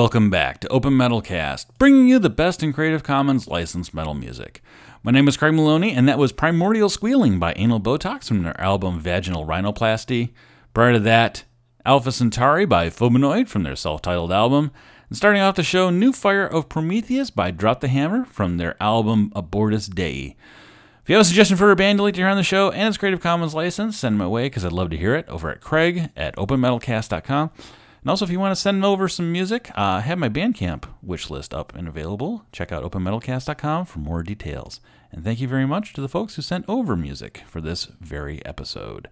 Welcome back to Open Metal Cast, bringing you the best in Creative Commons licensed metal music. My name is Craig Maloney, and that was Primordial Squealing by Anal Botox from their album Vaginal Rhinoplasty. Prior to that, Alpha Centauri by Phobanoid from their self titled album. And starting off the show, New Fire of Prometheus by Drop the Hammer from their album Abortus Dei. If you have a suggestion for a band you'd like to hear on the show and it's Creative Commons license, send them my way because I'd love to hear it over at craig at openmetalcast.com. And also, if you want to send over some music, uh, I have my Bandcamp wish list up and available. Check out openmetalcast.com for more details. And thank you very much to the folks who sent over music for this very episode.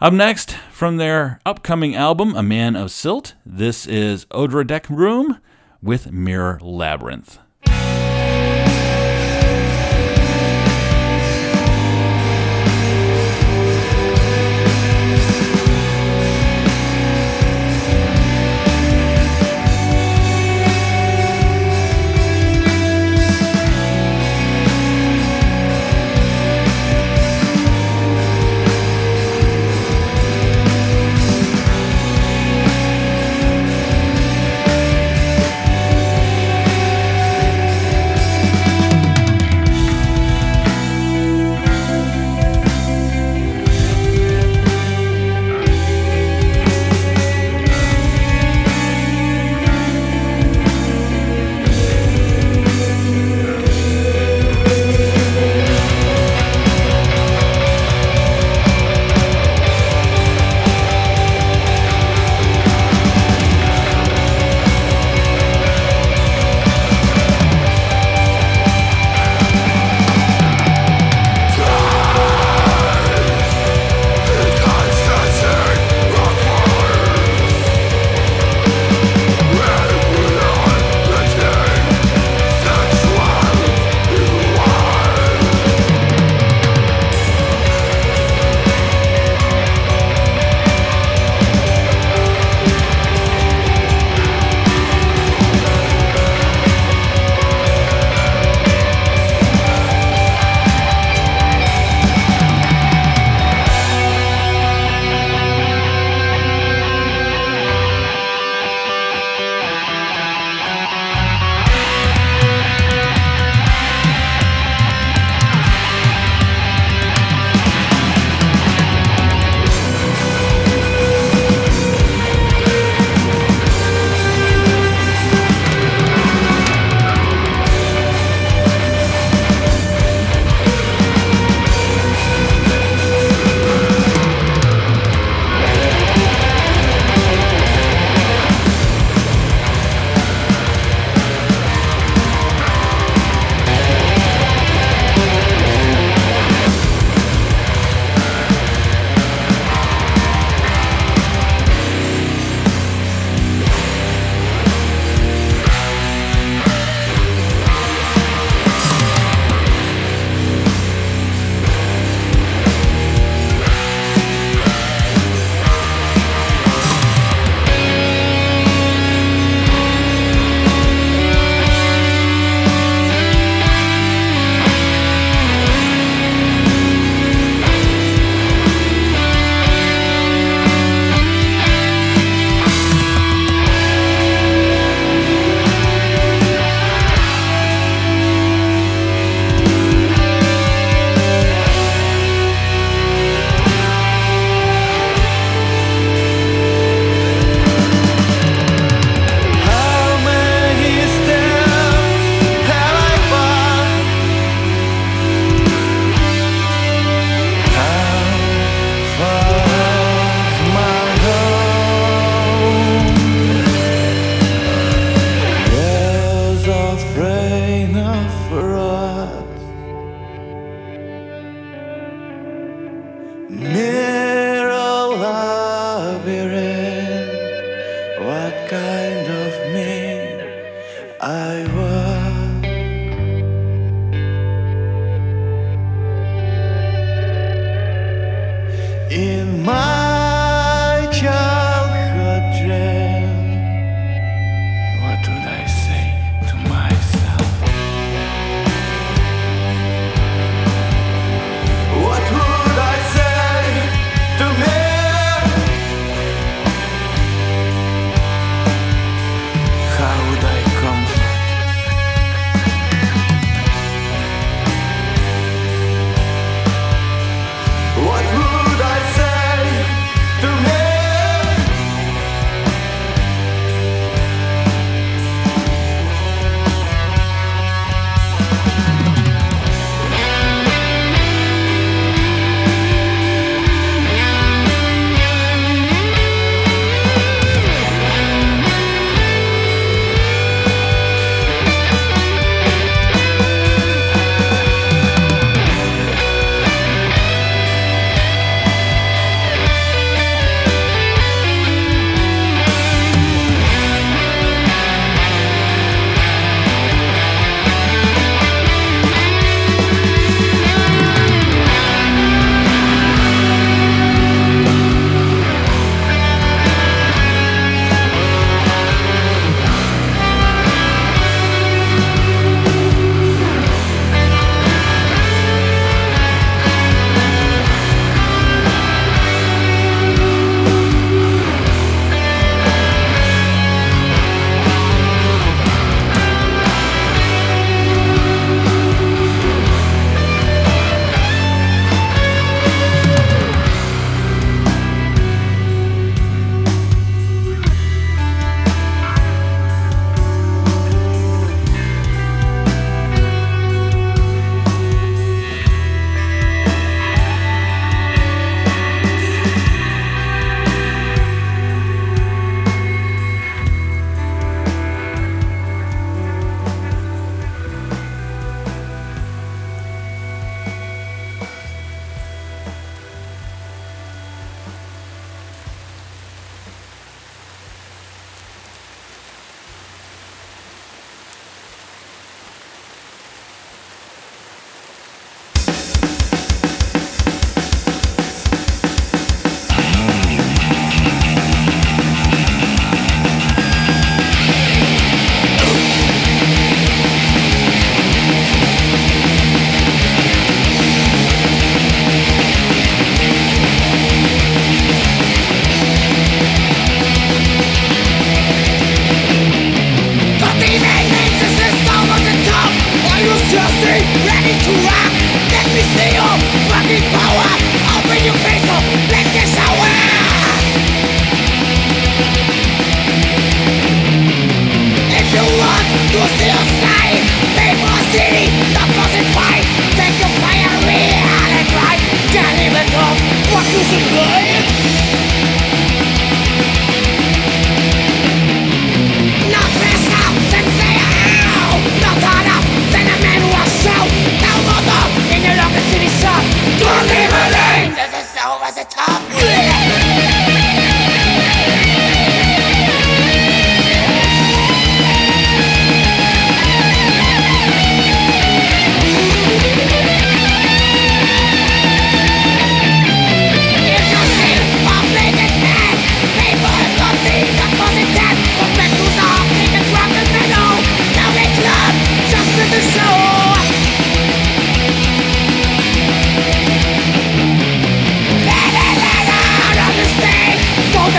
Up next, from their upcoming album, A Man of Silt, this is Odradek Room with Mirror Labyrinth.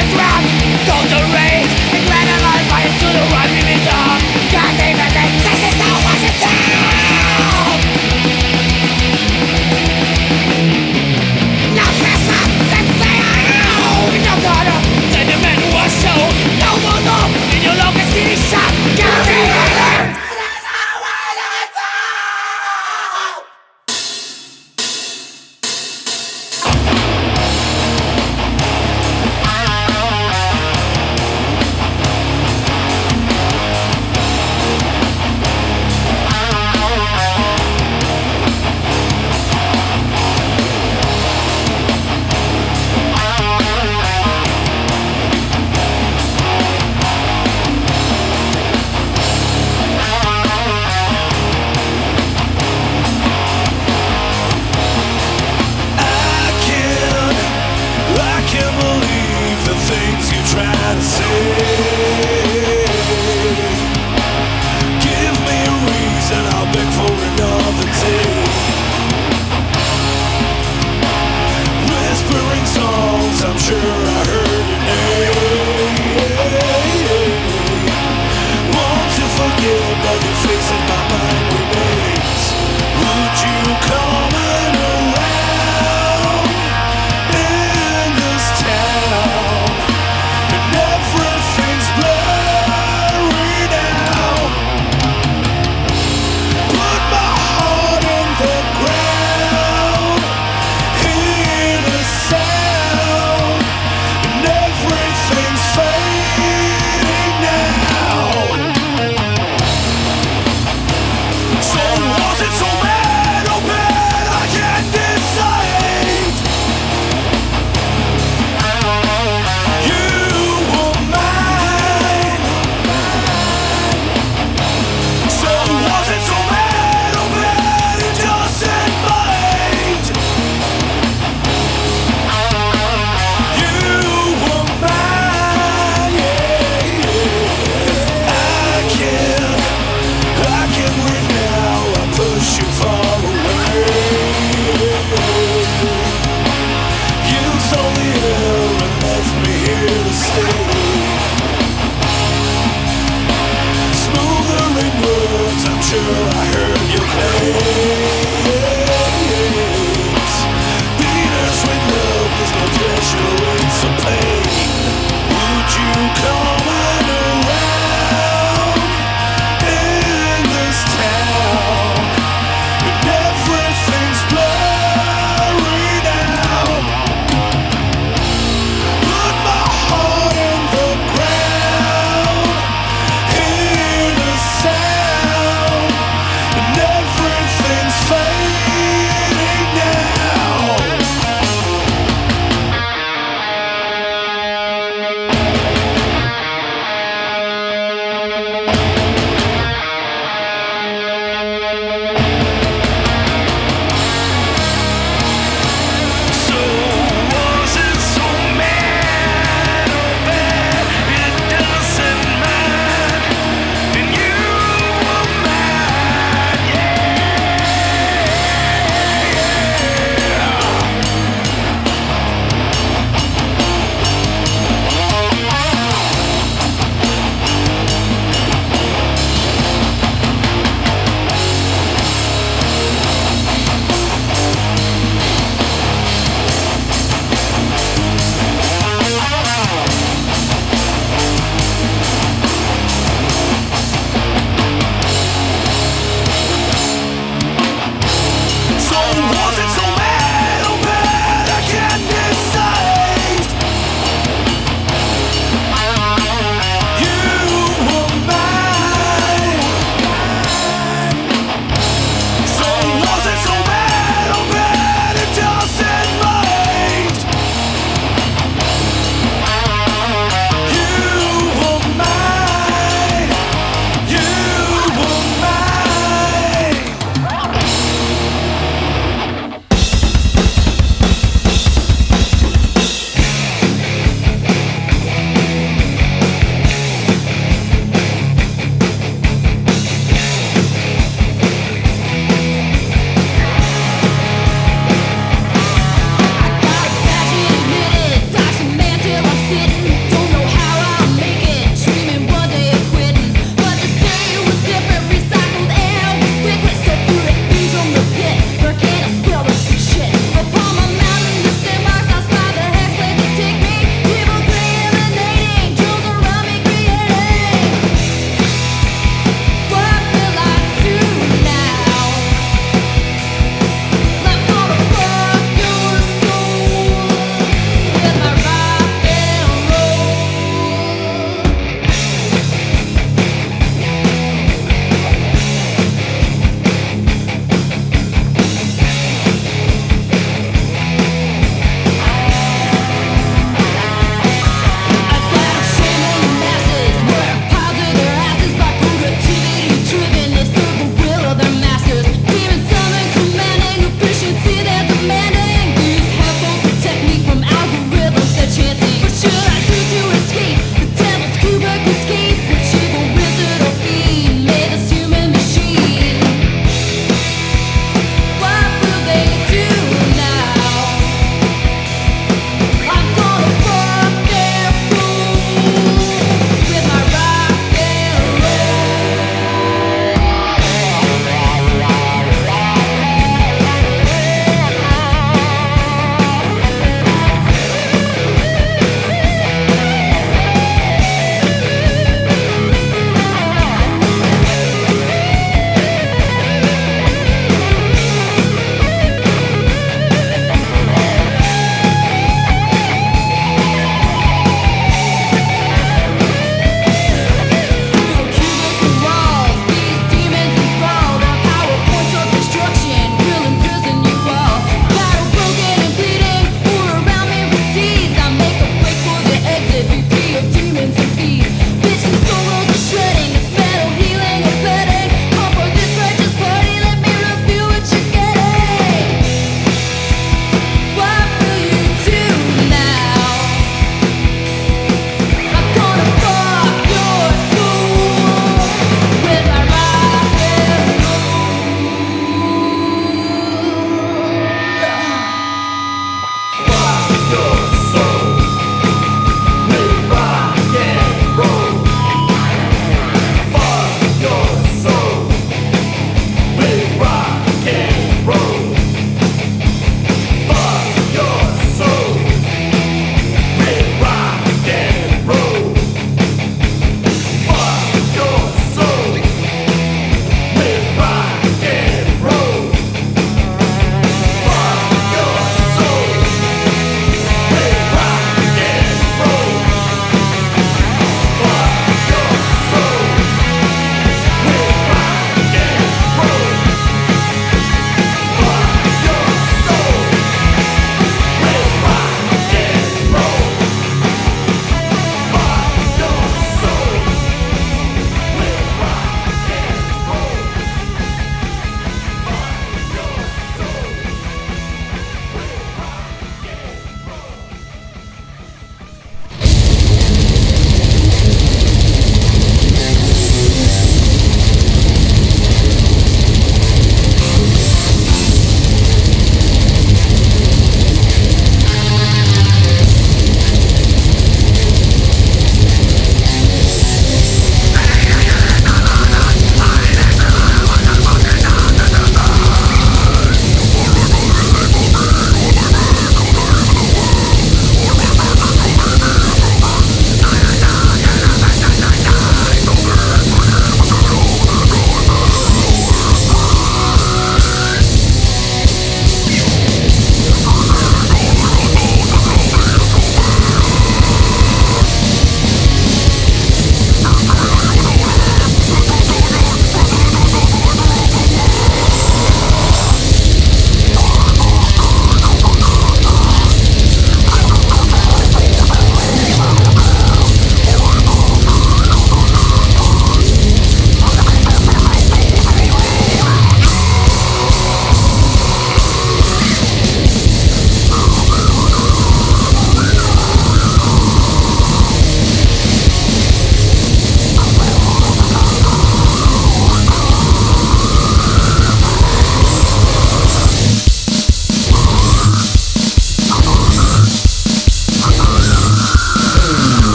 Everything's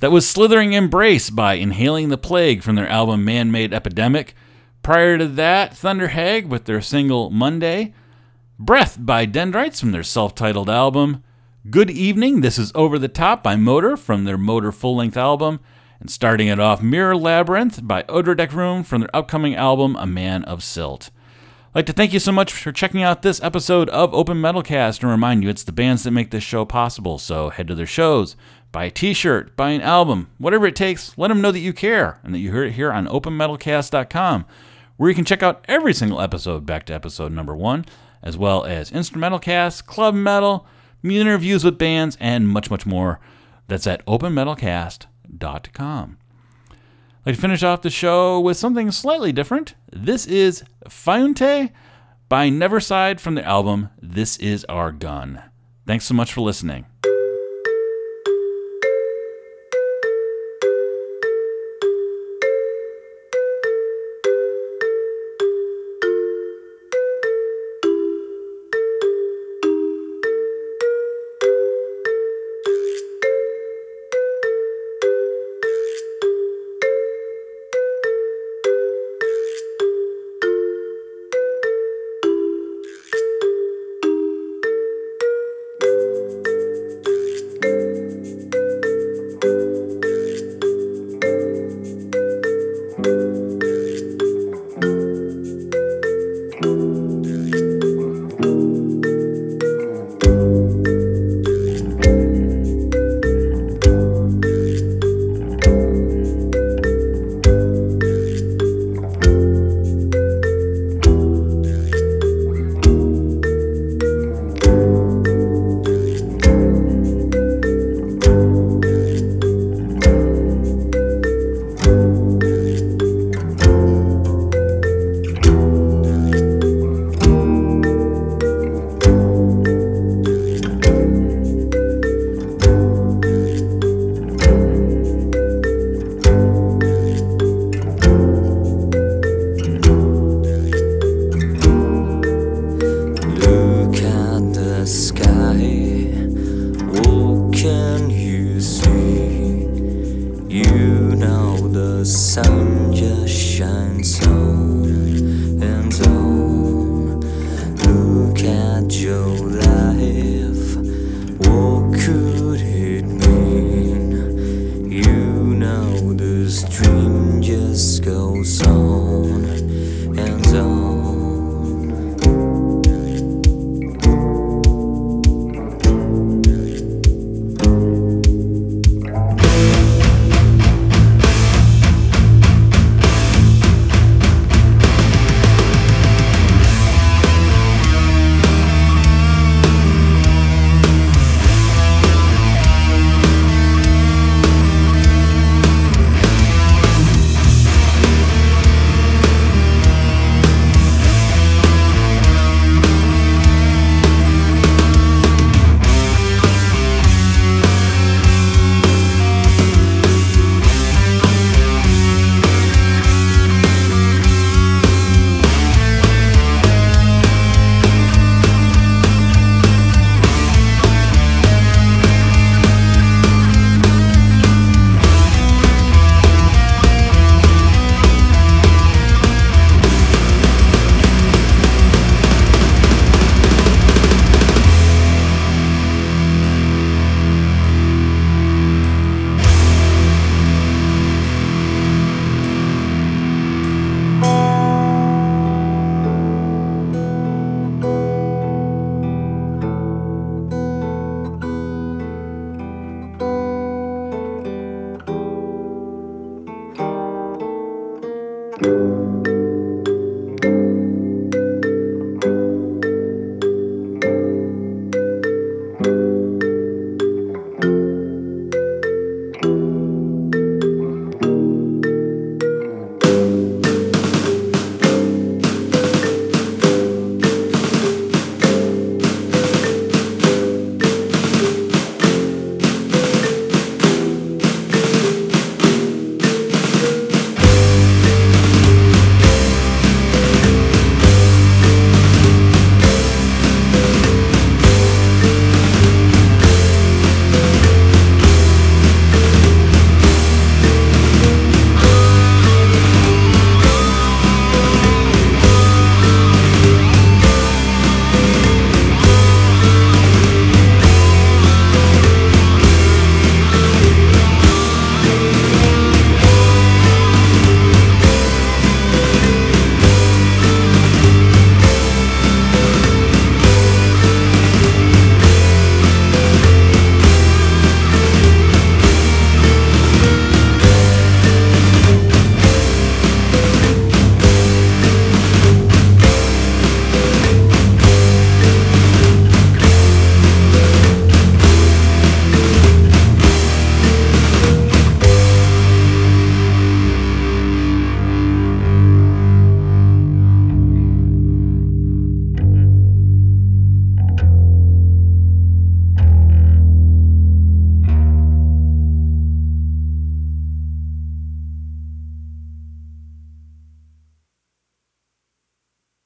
That was Slithering Embrace by Inhaling the Plague from their album Man Made Epidemic. Prior to that, Thunderhag with their single Monday. Breath by Dendrites from their self titled album. Good Evening, This is Over the Top by Motor from their Motor full length album. And starting it off, Mirror Labyrinth by Odradek Room from their upcoming album, A Man of Silt. I'd like to thank you so much for checking out this episode of Open Metalcast and remind you it's the bands that make this show possible. So head to their shows, buy a t shirt, buy an album, whatever it takes, let them know that you care and that you heard it here on openmetalcast.com, where you can check out every single episode back to episode number one, as well as instrumental casts, club metal, interviews with bands, and much, much more. That's at openmetalcast.com. I'd like to finish off the show with something slightly different. This is Faiunte by Neverside from the album This Is Our Gun. Thanks so much for listening.